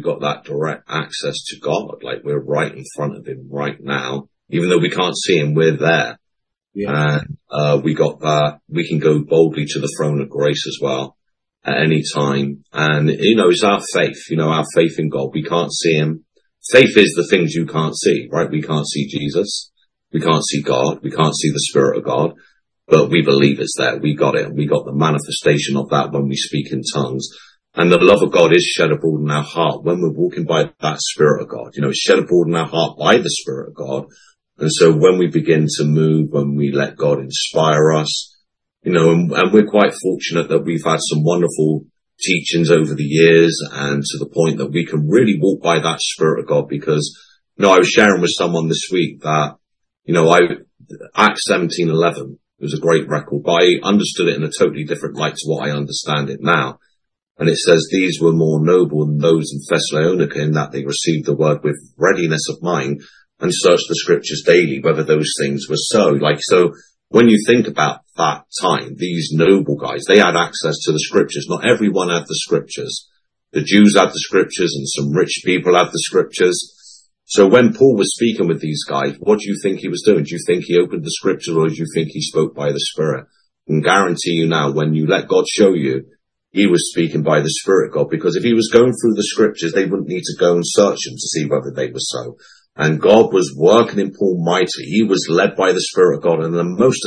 got that direct access to God. Like we're right in front of him right now. Even though we can't see him, we're there. Yeah. And, uh, we got that. We can go boldly to the throne of grace as well at any time. And, you know, it's our faith, you know, our faith in God. We can't see him. Faith is the things you can't see, right? We can't see Jesus. We can't see God. We can't see the Spirit of God, but we believe it's there. We got it. We got the manifestation of that when we speak in tongues. And the love of God is shed abroad in our heart when we're walking by that Spirit of God. You know, it's shed abroad in our heart by the Spirit of God. And so when we begin to move, when we let God inspire us, you know, and, and we're quite fortunate that we've had some wonderful teachings over the years and to the point that we can really walk by that Spirit of God because, you know, I was sharing with someone this week that, you know, I, Acts 1711 was a great record, but I understood it in a totally different light to what I understand it now. And it says these were more noble than those in Thessalonica in that they received the word with readiness of mind and searched the scriptures daily, whether those things were so. Like, so when you think about that time, these noble guys, they had access to the scriptures. Not everyone had the scriptures. The Jews had the scriptures and some rich people had the scriptures. So when Paul was speaking with these guys, what do you think he was doing? Do you think he opened the scriptures or do you think he spoke by the Spirit? And guarantee you now, when you let God show you, he was speaking by the Spirit of God, because if he was going through the scriptures, they wouldn't need to go and search them to see whether they were so. And God was working in Paul mightily. He was led by the Spirit of God. And the most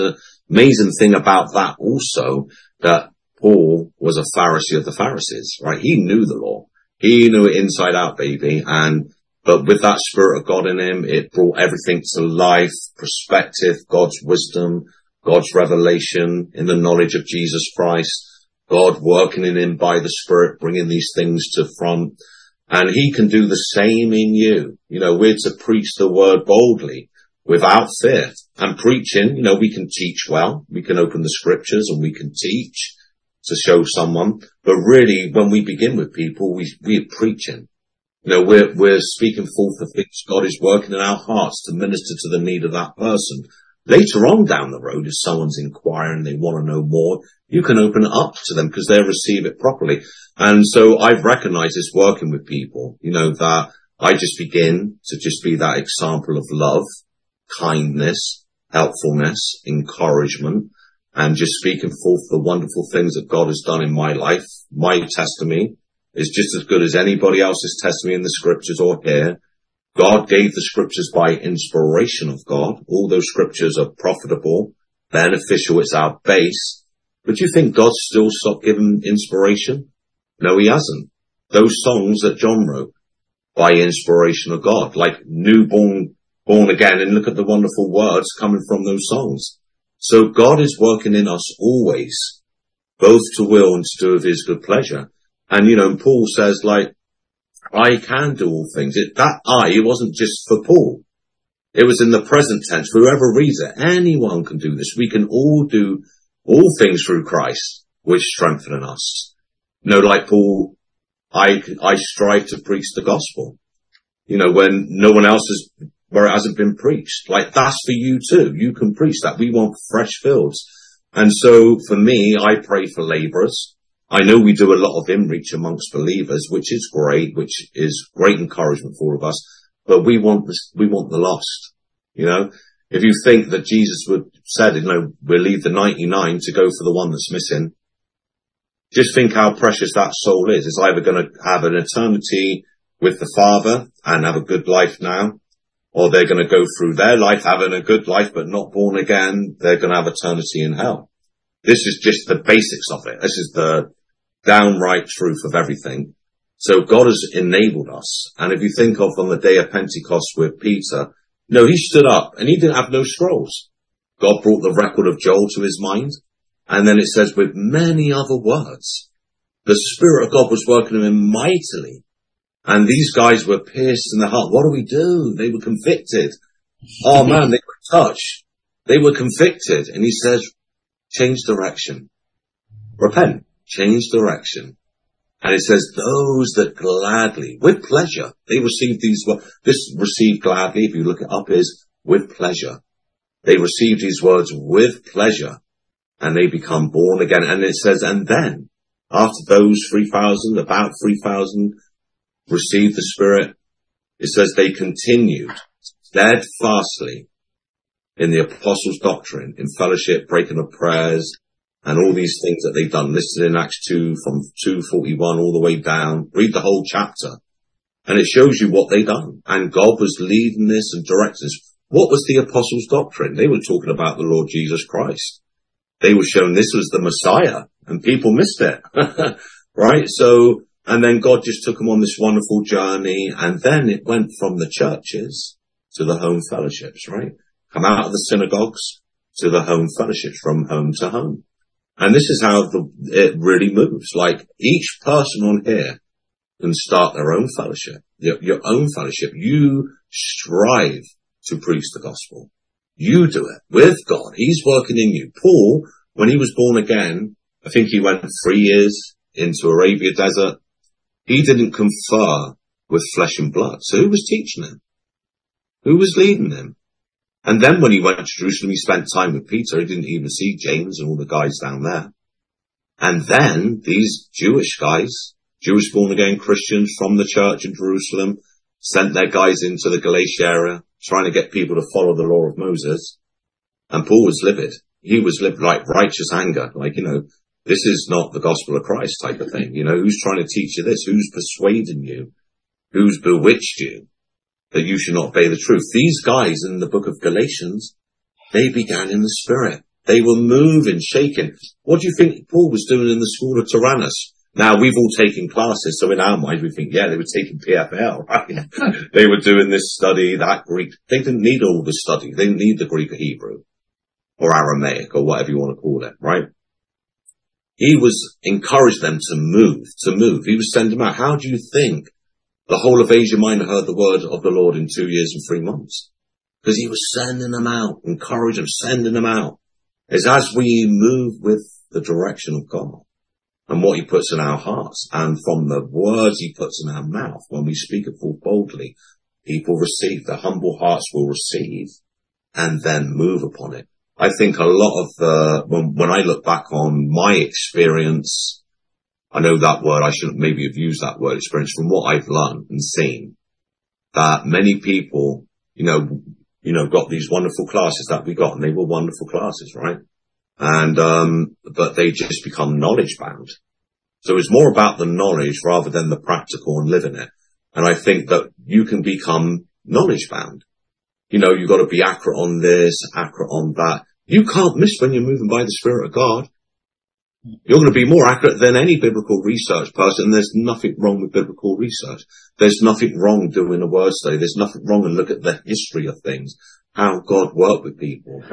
amazing thing about that also, that Paul was a Pharisee of the Pharisees, right? He knew the law. He knew it inside out, baby. And, but with that Spirit of God in him, it brought everything to life, perspective, God's wisdom, God's revelation in the knowledge of Jesus Christ, God working in him by the Spirit, bringing these things to front. And he can do the same in you. You know, we're to preach the word boldly without fear and preaching. You know, we can teach well. We can open the scriptures and we can teach to show someone. But really, when we begin with people, we, we're preaching. You know, we're, we're speaking forth the things God is working in our hearts to minister to the need of that person. Later on down the road, if someone's inquiring, they want to know more, you can open it up to them because they'll receive it properly. And so I've recognized this working with people, you know, that I just begin to just be that example of love, kindness, helpfulness, encouragement, and just speaking forth the wonderful things that God has done in my life. My testimony is just as good as anybody else's testimony in the scriptures or here. God gave the scriptures by inspiration of God. All those scriptures are profitable, beneficial. It's our base. But you think God still stopped giving inspiration? No, he hasn't. Those songs that John wrote by inspiration of God, like newborn, born again, and look at the wonderful words coming from those songs. So God is working in us always, both to will and to do of his good pleasure. And you know, Paul says like, I can do all things. It, that I, wasn't just for Paul. It was in the present tense. For whoever reads it, anyone can do this. We can all do all things through Christ, which strengthen us. You know, like Paul, I, I strive to preach the gospel. You know, when no one else has, where it hasn't been preached. Like that's for you too. You can preach that. We want fresh fields. And so for me, I pray for laborers. I know we do a lot of in-reach amongst believers, which is great, which is great encouragement for all of us, but we want this, we want the lost. You know, if you think that Jesus would said, you know, we'll leave the 99 to go for the one that's missing, just think how precious that soul is. It's either going to have an eternity with the Father and have a good life now, or they're going to go through their life having a good life but not born again. They're going to have eternity in hell. This is just the basics of it. This is the downright truth of everything. So God has enabled us. And if you think of on the day of Pentecost with Peter, no, he stood up and he didn't have no scrolls. God brought the record of Joel to his mind. And then it says with many other words, the Spirit of God was working in him mightily. And these guys were pierced in the heart. What do we do? They were convicted. Oh man, they were touched. They were convicted. And he says, change direction. Repent change direction. And it says, those that gladly, with pleasure, they received these, words this received gladly, if you look it up, is with pleasure. They received these words with pleasure and they become born again. And it says, and then after those 3,000, about 3,000 received the Spirit, it says they continued steadfastly in the apostles' doctrine, in fellowship, breaking of prayers, and all these things that they've done listed in Acts 2 from 241 all the way down. Read the whole chapter. And it shows you what they done. And God was leading this and directing this. What was the apostles' doctrine? They were talking about the Lord Jesus Christ. They were shown this was the Messiah and people missed it. right? So, and then God just took them on this wonderful journey and then it went from the churches to the home fellowships, right? Come out of the synagogues to the home fellowships from home to home. And this is how the, it really moves. Like each person on here can start their own fellowship, your, your own fellowship. You strive to preach the gospel. You do it with God. He's working in you. Paul, when he was born again, I think he went three years into Arabia desert. He didn't confer with flesh and blood. So who was teaching him? Who was leading him? And then when he went to Jerusalem, he spent time with Peter. He didn't even see James and all the guys down there. And then these Jewish guys, Jewish born again Christians from the church in Jerusalem, sent their guys into the Galatia area, trying to get people to follow the law of Moses. And Paul was livid. He was livid, like righteous anger. Like, you know, this is not the gospel of Christ type of thing. You know, who's trying to teach you this? Who's persuading you? Who's bewitched you that you should not obey the truth? These guys in the book of Galatians, they began in the spirit. They were moving, shaking. What do you think Paul was doing in the school of Tyrannus? Now we've all taken classes, so in our mind we think, yeah, they were taking PFAL, right? they were doing this study, that Greek. They didn't need all the study. They didn't need the Greek or Hebrew or Aramaic or whatever you want to call it, right? He was encouraged them to move, to move. He was sending them out. How do you think the whole of Asia Minor heard the word of the Lord in two years and three months? Because he was sending them out, encouraging them, sending them out. Is as we move with the direction of God and what he puts in our hearts and from the words he puts in our mouth when we speak it full boldly, people receive, the humble hearts will receive and then move upon it. I think a lot of the, when, when I look back on my experience, I know that word, I shouldn't maybe have used that word experience from what I've learned and seen that many people, you know, you know, got these wonderful classes that we got and they were wonderful classes, right? And, um, but they just become knowledge bound. So it's more about the knowledge rather than the practical and living it. And I think that you can become knowledge bound. You know, you've got to be accurate on this, accurate on that. You can't miss when you're moving by the Spirit of God. You're going to be more accurate than any biblical research person. There's nothing wrong with biblical research. There's nothing wrong doing a word study. There's nothing wrong and look at the history of things, how God worked with people.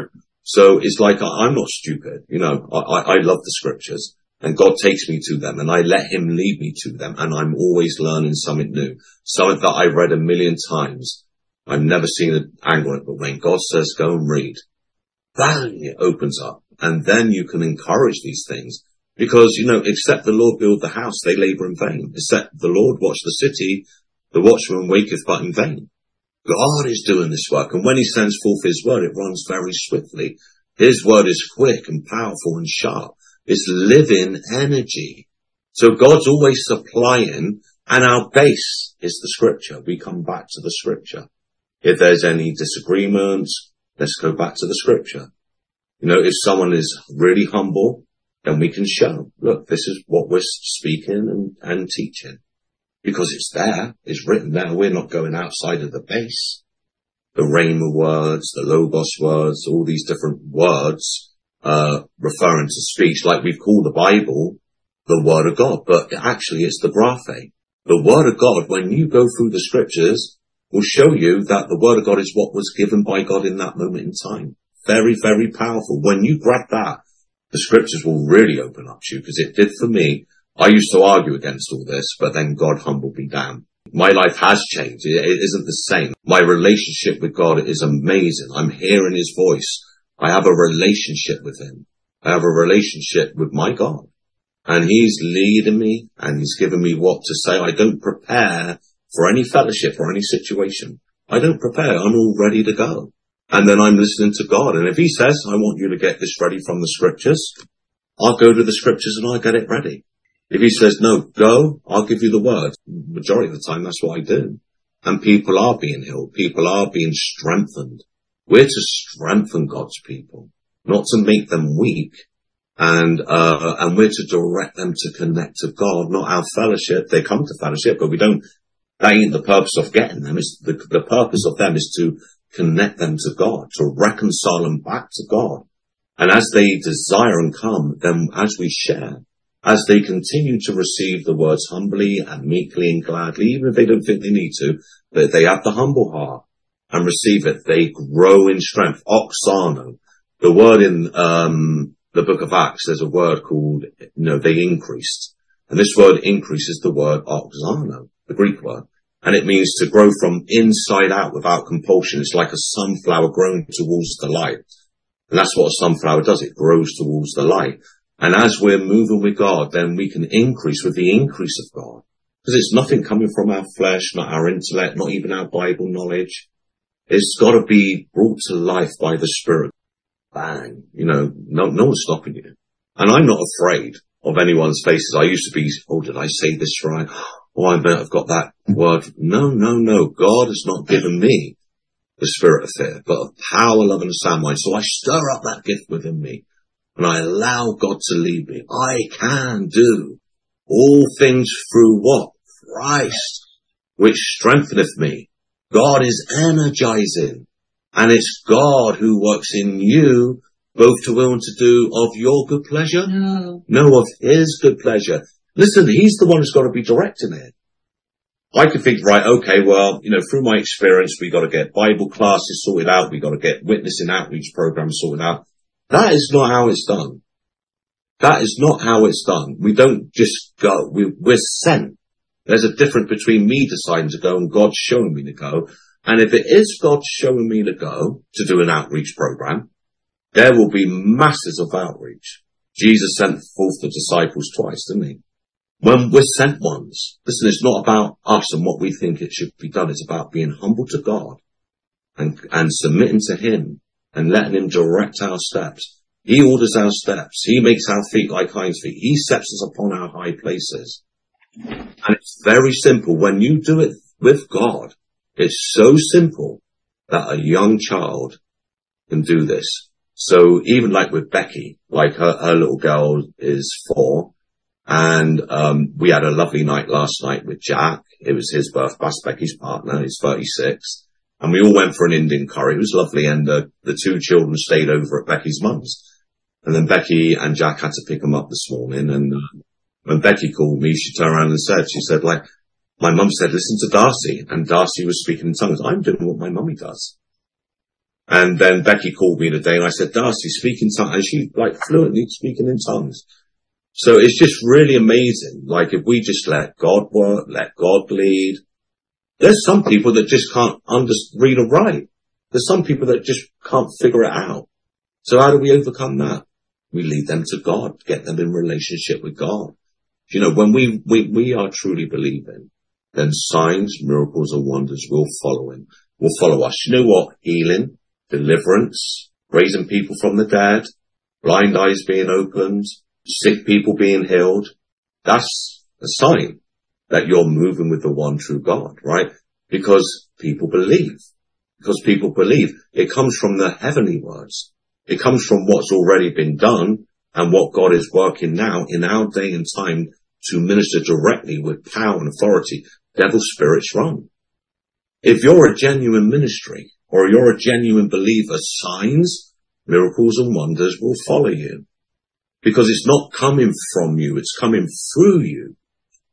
So it's like I'm not stupid. You know, I, I love the scriptures and God takes me to them and I let him lead me to them and I'm always learning something new. Something that I've read a million times. I've never seen an angle but when God says go and read, bang, it opens up. And then you can encourage these things. Because, you know, except the Lord build the house, they labor in vain. Except the Lord watch the city, the watchman waketh but in vain. God is doing this work. And when he sends forth his word, it runs very swiftly. His word is quick and powerful and sharp. It's living energy. So God's always supplying and our base is the scripture. We come back to the scripture. If there's any disagreements, let's go back to the scripture. You know, if someone is really humble, then we can show, look, this is what we're speaking and, and teaching. Because it's there, it's written there, we're not going outside of the base. The Rhema words, the Logos words, all these different words, uh, referring to speech, like we've called the Bible the Word of God, but actually it's the Graphe. The Word of God, when you go through the scriptures, will show you that the word of God is what was given by God in that moment in time. Very, very powerful. When you grab that, the scriptures will really open up to you because it did for me. I used to argue against all this, but then God humbled me down. My life has changed. It isn't the same. My relationship with God is amazing. I'm hearing his voice. I have a relationship with him. I have a relationship with my God and he's leading me and he's giving me what to say. I don't prepare for any fellowship or any situation. I don't prepare. I'm all ready to go. And then I'm listening to God. And if he says, I want you to get this ready from the scriptures, I'll go to the scriptures and I'll get it ready. If he says, no, go, I'll give you the word. Majority of the time, that's what I do. And people are being healed. People are being strengthened. We're to strengthen God's people, not to make them weak. And, uh, and we're to direct them to connect to God, not our fellowship. They come to fellowship, but we don't, that ain't the purpose of getting them. It's the, the purpose of them is to connect them to God, to reconcile them back to God. And as they desire and come, then as we share, as they continue to receive the words humbly and meekly and gladly, even if they don't think they need to, but they have the humble heart and receive it, they grow in strength. Auxano. The word in um, the book of Acts, there's a word called, you know, they increased. And this word increase is the word auxano, the Greek word. And it means to grow from inside out without compulsion. It's like a sunflower growing towards the light. And that's what a sunflower does. It grows towards the light. And as we're moving with God, then we can increase with the increase of God. Because it's nothing coming from our flesh, not our intellect, not even our Bible knowledge. It's got to be brought to life by the Spirit. Bang. You know, no, no one's stopping you. And I'm not afraid of anyone's faces. I used to be, oh, did I say this right? Oh, I bet I've got that word. No, no, no. God has not given me the spirit of fear, but of power, love, and a sound mind. So I stir up that gift within me and I allow God to lead me. I can do all things through what? Christ, which strengtheneth me. God is energizing and it's God who works in you both to will and to do of your good pleasure. No. No, of his good pleasure. Listen, he's the one who's got to be directing it. I could think, right, okay, well, you know, through my experience, we got to get Bible classes sorted out. We got to get witnessing outreach programs sorted out. That is not how it's done. That is not how it's done. We don't just go. We, we're sent. There's a difference between me deciding to go and God showing me to go. And if it is God showing me to go to do an outreach program, there will be masses of outreach. Jesus sent forth the disciples twice, didn't he? When we're sent ones, listen, it's not about us and what we think it should be done. It's about being humble to God and, and submitting to Him and letting Him direct our steps. He orders our steps. He makes our feet like hinds feet. He sets us upon our high places. And it's very simple. When you do it with God, it's so simple that a young child can do this. So even like with Becky, like her, her little girl is four and um, we had a lovely night last night with Jack. It was his. That's Becky's partner. He's 36. And we all went for an Indian curry. It was lovely. And uh, the two children stayed over at Becky's mum's. And then Becky and Jack had to pick them up this morning. And uh, when Becky called me, she turned around and said, she said, like, my mum said, listen to Darcy. And Darcy was speaking in tongues. I'm doing what my mummy does. And then Becky called me today and I said, Darcy, speak in tongues. And she like fluently speaking in tongues. So it's just really amazing. Like if we just let God work, let God lead. There's some people that just can't under, read or write. There's some people that just can't figure it out. So how do we overcome that? We lead them to God, get them in relationship with God. You know, when we, we, we are truly believing, then signs, miracles and wonders will follow him, will follow us. You know what? Healing, deliverance, raising people from the dead, blind eyes being opened, sick people being healed, that's a sign that you're moving with the one true God, right? Because people believe. Because people believe. It comes from the heavenly words. It comes from what's already been done and what God is working now in our day and time to minister directly with power and authority. Devil spirits run. If you're a genuine ministry or you're a genuine believer, signs, miracles and wonders will follow you because it's not coming from you. It's coming through you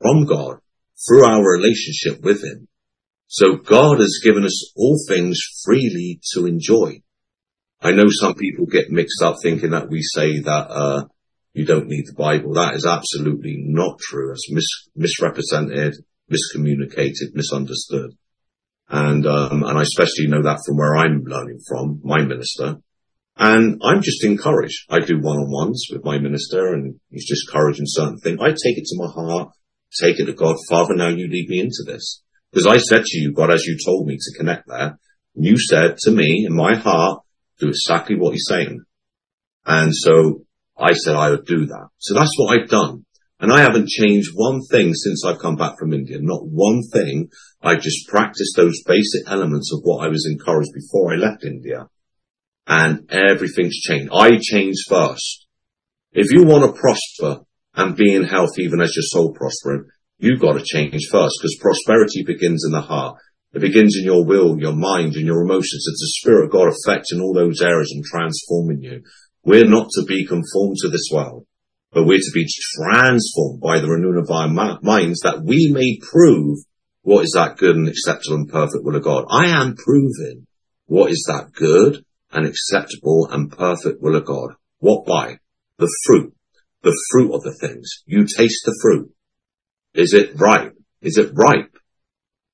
from God through our relationship with him. So God has given us all things freely to enjoy. I know some people get mixed up thinking that we say that, uh, you don't need the Bible. That is absolutely not true. It's mis- misrepresented, miscommunicated, misunderstood. And, um, and I especially know that from where I'm learning from, my minister. And I'm just encouraged. I do one-on-ones with my minister and he's just encouraging certain things. I take it to my heart, take it to God. Father, now you lead me into this. Because I said to you, God, as you told me to connect there, you said to me in my heart, do exactly what he's saying. And so I said I would do that. So that's what I've done. And I haven't changed one thing since I've come back from India. Not one thing. I just practiced those basic elements of what I was encouraged before I left India. And everything's changed. I changed first. If you want to prosper and be in health even as your soul prospering, you've got to change first because prosperity begins in the heart. It begins in your will, your mind and your emotions. It's the Spirit of God affecting all those areas and transforming you. We're not to be conformed to this world but we're to be transformed by the renewing of our minds that we may prove what is that good and acceptable and perfect will of God. I am proving what is that good and acceptable and perfect will of God. What by? The fruit. The fruit of the things. You taste the fruit. Is it ripe? Is it ripe?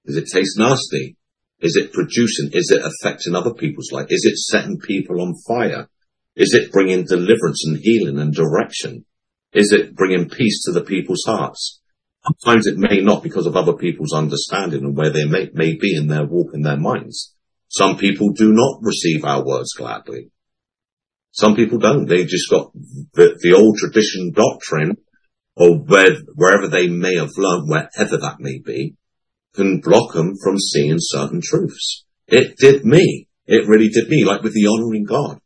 Does it taste nasty? Is it producing? Is it affecting other people's life? Is it setting people on fire? Is it bringing deliverance and healing and direction? Is it bringing peace to the people's hearts? Sometimes it may not because of other people's understanding and where they may, may be in their walk in their minds. Some people do not receive our words gladly. Some people don't. They just got the, the old tradition doctrine or where, wherever they may have learned, wherever that may be, can block them from seeing certain truths. It did me. It really did me, like with the honoring God.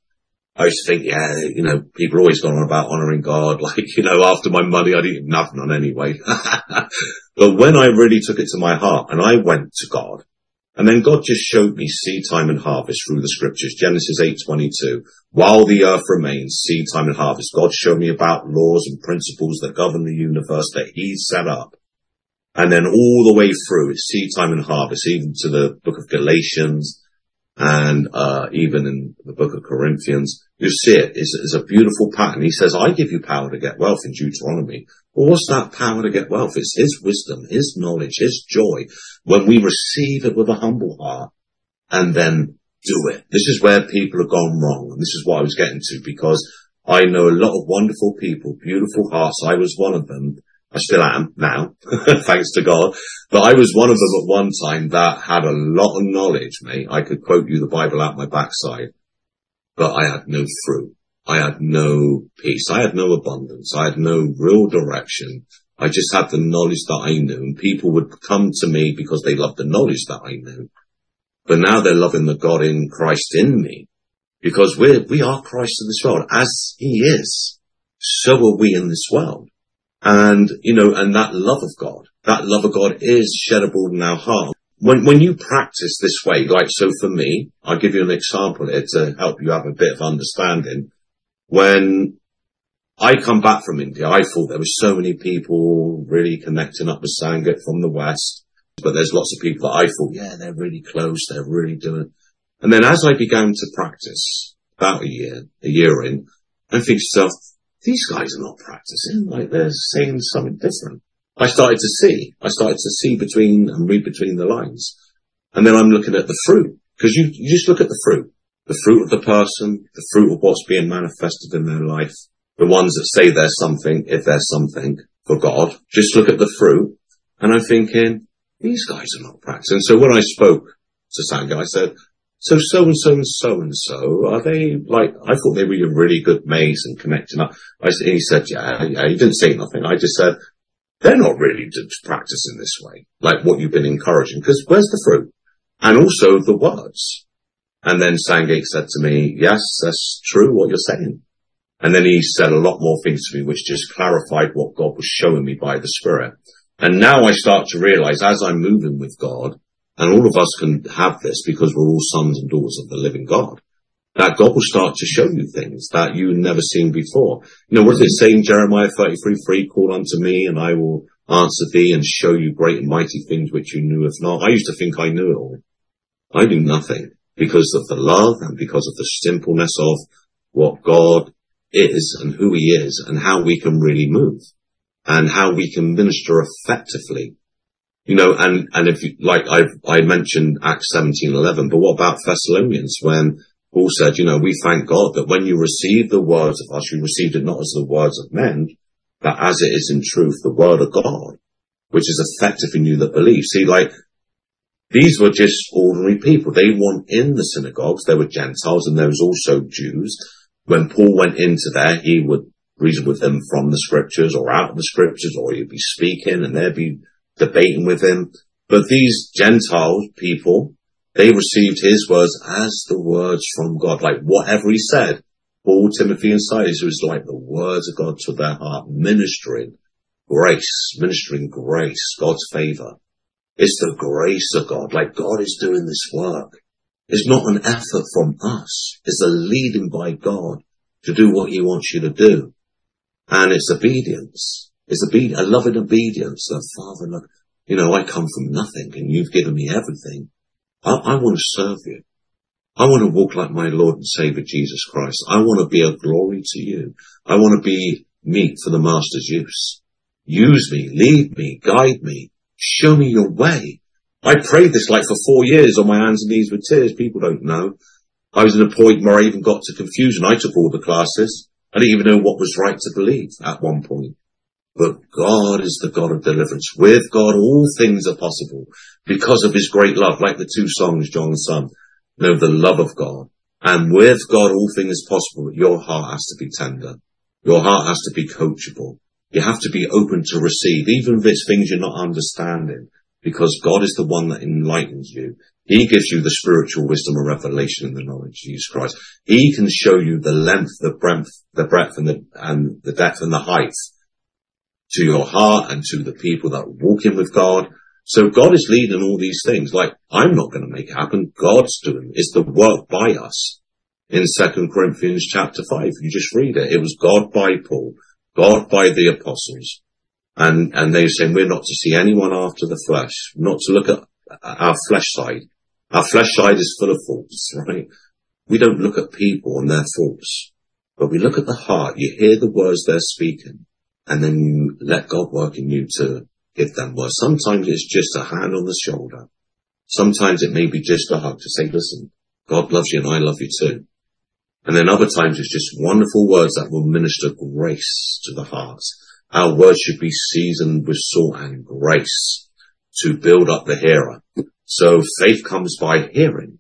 I used to think, yeah, you know, people always gone on about honouring God. Like, you know, after my money, I didn't have none anyway. but when I really took it to my heart and I went to God, and then God just showed me seed time and harvest through the scriptures. Genesis 8:22. While the earth remains, seed time and harvest. God showed me about laws and principles that govern the universe that He set up. And then all the way through, it's seed time and harvest, even to the book of Galatians, and uh, even in the book of Corinthians, you see it is, is a beautiful pattern. He says, I give you power to get wealth in Deuteronomy. Well, what's that power to get wealth? It's his wisdom, his knowledge, his joy. When we receive it with a humble heart and then do it. This is where people have gone wrong. And this is what I was getting to because I know a lot of wonderful people, beautiful hearts. I was one of them I still am now, thanks to God. But I was one of them at one time that had a lot of knowledge, mate. I could quote you the Bible out my backside, but I had no fruit. I had no peace. I had no abundance. I had no real direction. I just had the knowledge that I knew and people would come to me because they loved the knowledge that I knew. But now they're loving the God in Christ in me because we're, we are Christ in this world as he is. So are we in this world. And, you know, and that love of God, that love of God is shed abroad in our heart. When, when you practice this way, like so for me, I'll give you an example here to help you have a bit of understanding. When I come back from India, I thought there were so many people really connecting up with Sangha from the West, but there's lots of people that I thought, yeah, they're really close, they're really doing. And then as I began to practice about a year, a year in, I think to myself, these guys are not practicing, like they're saying something different. I started to see, I started to see between and read between the lines. And then I'm looking at the fruit, because you, you just look at the fruit, the fruit of the person, the fruit of what's being manifested in their life, the ones that say there's something, if there's something for God, just look at the fruit. And I'm thinking, these guys are not practicing. So when I spoke to Sangha, I said, so so and so and so and so are they like? I thought they were a really good maze and connecting up. I he said, yeah, yeah. He didn't say nothing. I just said they're not really practicing this way, like what you've been encouraging. Because where's the fruit? And also the words. And then Sangate said to me, yes, that's true what you're saying. And then he said a lot more things to me, which just clarified what God was showing me by the Spirit. And now I start to realize as I'm moving with God, and all of us can have this because we're all sons and daughters of the living God. That God will start to show you things that you've never seen before. You know, what does it say in Jeremiah 33, 3, call unto me and I will answer thee and show you great and mighty things which you knew of not. I used to think I knew it all. I knew nothing because of the love and because of the simpleness of what God is and who he is and how we can really move and how we can minister effectively you know, and, and if you, like I've, I mentioned Acts 17, 11, but what about Thessalonians when Paul said, you know, we thank God that when you received the words of us, you received it not as the words of men, but as it is in truth, the word of God, which is effective in you that believe. See, like, these were just ordinary people. They weren't in the synagogues. There were Gentiles and there was also Jews. When Paul went into there, he would reason with them from the scriptures or out of the scriptures, or he'd be speaking and they'd be debating with him. But these Gentile people, they received his words as the words from God. Like whatever he said, Paul, Timothy, and Silas was like the words of God to their heart, ministering grace, ministering grace, God's favor. It's the grace of God. Like God is doing this work. It's not an effort from us. It's a leading by God to do what he wants you to do. And it's obedience. It's a, a loving obedience. So Father, look, you know, I come from nothing and you've given me everything. I, I want to serve you. I want to walk like my Lord and Savior Jesus Christ. I want to be a glory to you. I want to be meat for the Master's use. Use me, lead me, guide me, show me your way. I prayed this like for four years on my hands and knees with tears. People don't know. I was in a point where I even got to confusion. I took all the classes. I didn't even know what was right to believe at one point. But God is the God of deliverance. With God, all things are possible because of his great love, like the two songs John sung. Know the love of God. And with God, all things are possible. Your heart has to be tender. Your heart has to be coachable. You have to be open to receive, even if it's things you're not understanding, because God is the one that enlightens you. He gives you the spiritual wisdom and revelation and the knowledge of Jesus Christ. He can show you the length, the breadth, the breadth and the, and the depth and the height to your heart and to the people that are walking with God. So God is leading all these things. Like, I'm not going to make it happen. God's doing. It's the work by us. In Second Corinthians chapter 5, you just read it. It was God by Paul, God by the apostles. And, and they saying we're not to see anyone after the flesh, not to look at our flesh side. Our flesh side is full of faults, right? We don't look at people and their faults, but we look at the heart. You hear the words they're speaking and then you let God work in you to give them words. Sometimes it's just a hand on the shoulder. Sometimes it may be just a hug to say, listen, God loves you and I love you too. And then other times it's just wonderful words that will minister grace to the heart. Our words should be seasoned with salt and grace to build up the hearer. So faith comes by hearing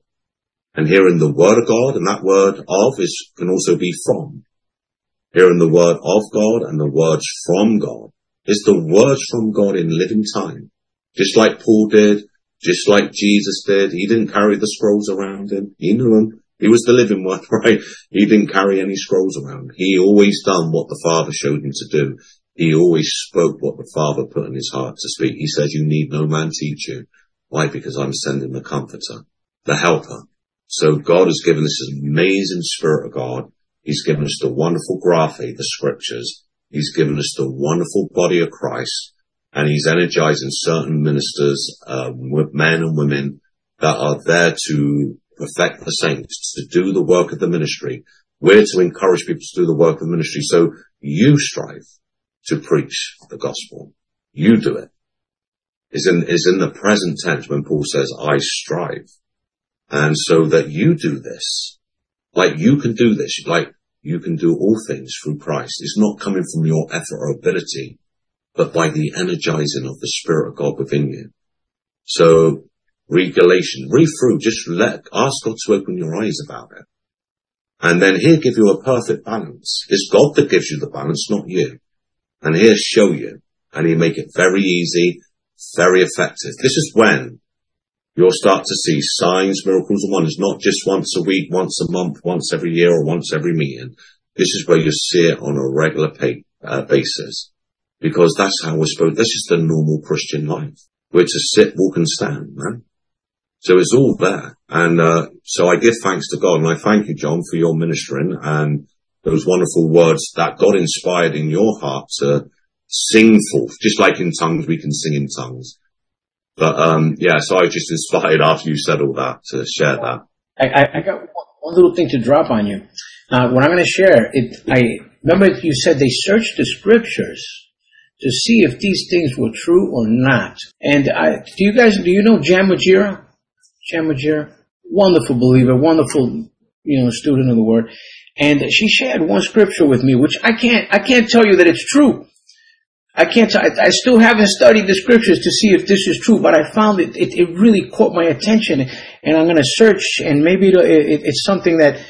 and hearing the word of God and that word of is, can also be from hearing the word of God and the words from God. It's the words from God in living time. Just like Paul did, just like Jesus did. He didn't carry the scrolls around him. He knew them. He was the living one, right? He didn't carry any scrolls around. He always done what the Father showed him to do. He always spoke what the Father put in his heart to speak. He says, you need no man teach you. Why? Because I'm sending the comforter, the helper. So God has given us this amazing spirit of God He's given us the wonderful graphe, the scriptures. He's given us the wonderful body of Christ and he's energizing certain ministers, uh, men and women that are there to perfect the saints, to do the work of the ministry. We're to encourage people to do the work of the ministry. So you strive to preach the gospel. You do it. Is in, is in the present tense when Paul says, I strive. And so that you do this, like you can do this, like you can do all things through Christ. It's not coming from your effort or ability, but by the energizing of the Spirit of God within you. So read Galatians, read through, just let, ask God to open your eyes about it. And then he'll give you a perfect balance. It's God that gives you the balance, not you. And he'll show you and he'll make it very easy, very effective. This is when you'll start to see signs, miracles and wonders, not just once a week, once a month, once every year or once every meeting. This is where you see it on a regular pay, uh, basis because that's how we're supposed, this is the normal Christian life. We're to sit, walk and stand, man. So it's all there. And, uh, so I give thanks to God and I thank you, John, for your ministering and those wonderful words that God inspired in your heart to sing forth, just like in tongues, we can sing in tongues. But um, yeah, so I was just inspired after you said all that to share that. I, I got one little thing to drop on you. Uh, what I'm going to share, it, I remember you said they searched the scriptures to see if these things were true or not. And I, do you guys, do you know Jan Majira? Jan Majira? Wonderful believer, wonderful, you know, student of the word. And she shared one scripture with me, which I can't, I can't tell you that it's true. I can't, I, I still haven't studied the scriptures to see if this is true, but I found it, it, it really caught my attention and I'm going to search and maybe it, it, it's something that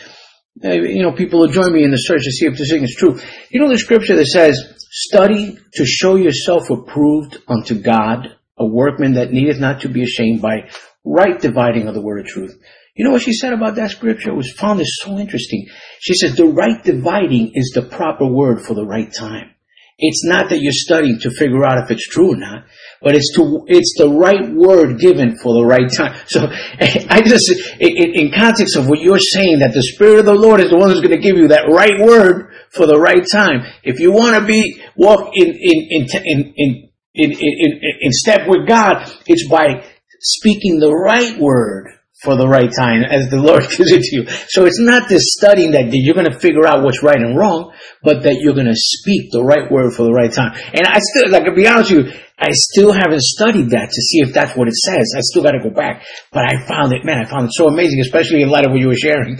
uh, you know, people will join me in the search to see if this thing is true. You know the scripture that says, study to show yourself approved unto God, a workman that needeth not to be ashamed by right dividing of the word of truth. You know what she said about that scripture? It was found is so interesting. She says the right dividing is the proper word for the right time. It's not that you're studying to figure out if it's true or not, but it's to, it's the right word given for the right time. So I just, in, context of what you're saying, that the Spirit of the Lord is the one who's going to give you that right word for the right time. If you want to be, walk in, in, in, in, in, in, in, in step with God, it's by speaking the right word for the right time as the Lord gives it to you. So it's not this studying that you're going to figure out what's right and wrong, but that you're going to speak the right word for the right time. And I still, like, to be honest with you, I still haven't studied that to see if that's what it says. I still got to go back. But I found it, man, I found it so amazing, especially in light of what you were sharing.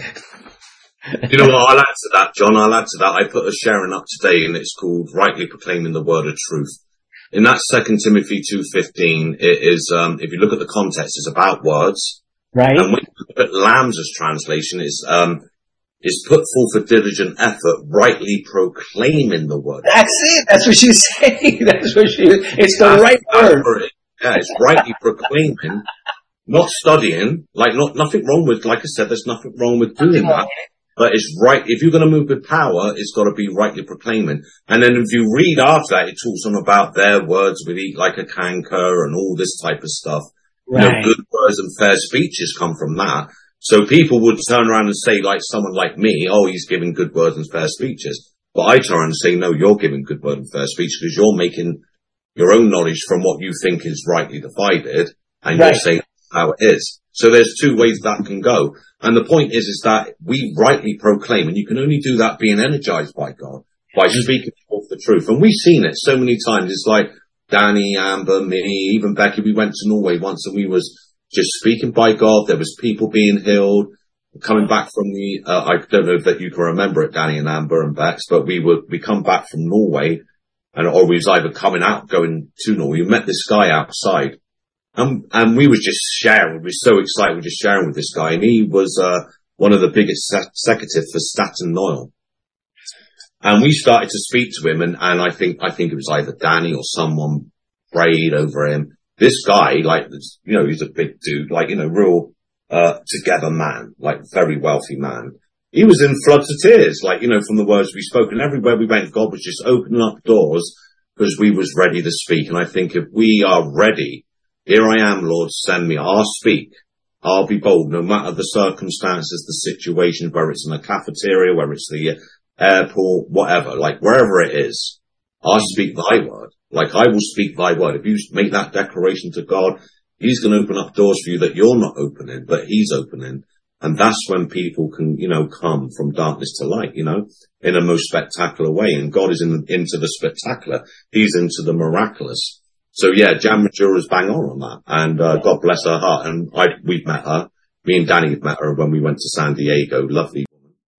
you know what? I'll add to that, John. I'll add to that. I put a sharing up today, and it's called "Rightly Proclaiming the Word of Truth." In that Second Timothy two fifteen, it is. Um, if you look at the context, it's about words, right? And when you look at Lamsa's translation, is um, is put forth a diligent effort, rightly proclaiming the word. That's it. That's what she's saying. That's what she. It's the That's right word. It. Yeah, it's rightly proclaiming, not studying. Like, not nothing wrong with. Like I said, there's nothing wrong with doing that. But it's right. If you're going to move with power, it's got to be rightly proclaiming. And then if you read after that, it talks on about their words would eat like a canker and all this type of stuff. Right. You know, good words and fair speeches come from that. So people would turn around and say, like someone like me, oh, he's giving good words and fair speeches. But I turn around and say, no, you're giving good words and fair speeches because you're making your own knowledge from what you think is rightly divided and right. you're saying how it is. So there's two ways that can go. And the point is, is that we rightly proclaim, and you can only do that being energized by God, by mm. speaking forth the truth. And we've seen it so many times. It's like Danny, Amber, me, even Becky. We went to Norway once and we was just speaking by God. There was people being healed, coming back from the, uh, I don't know if that you can remember it, Danny and Amber and Bex, but we were, we come back from Norway and, or we was either coming out, going to Norway. We met this guy outside and, and we was just sharing. We were so excited. We were just sharing with this guy and he was, uh, one of the biggest executives for Statoil Oil. And we started to speak to him and, and I think, I think it was either Danny or someone prayed over him this guy, like, you know, he's a big dude, like, you know, real, uh, together man, like very wealthy man. He was in floods of tears, like, you know, from the words we spoke and everywhere we went, God was just opening up doors because we was ready to speak. And I think if we are ready, here I am, Lord, send me. I'll speak. I'll be bold, no matter the circumstances, the situation, whether it's in a cafeteria, whether it's the airport, whatever, like wherever it is, I'll speak thy word. Like I will speak thy word. If you make that declaration to God, he's going to open up doors for you that you're not opening, but he's opening. And that's when people can, you know, come from darkness to light, you know, in a most spectacular way. And God is in, into the spectacular. He's into the miraculous. So yeah, Jan is bang on on that. And, uh, God bless her heart. And I, we've met her. Me and Danny have met her when we went to San Diego. Lovely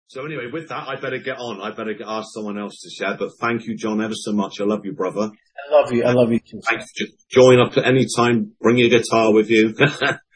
so anyway, with that, I better get on. I better get, ask someone else to share. But thank you, John, ever so much. I love you, brother. I love you. I love you too. Join up at any time. Bring your guitar with you.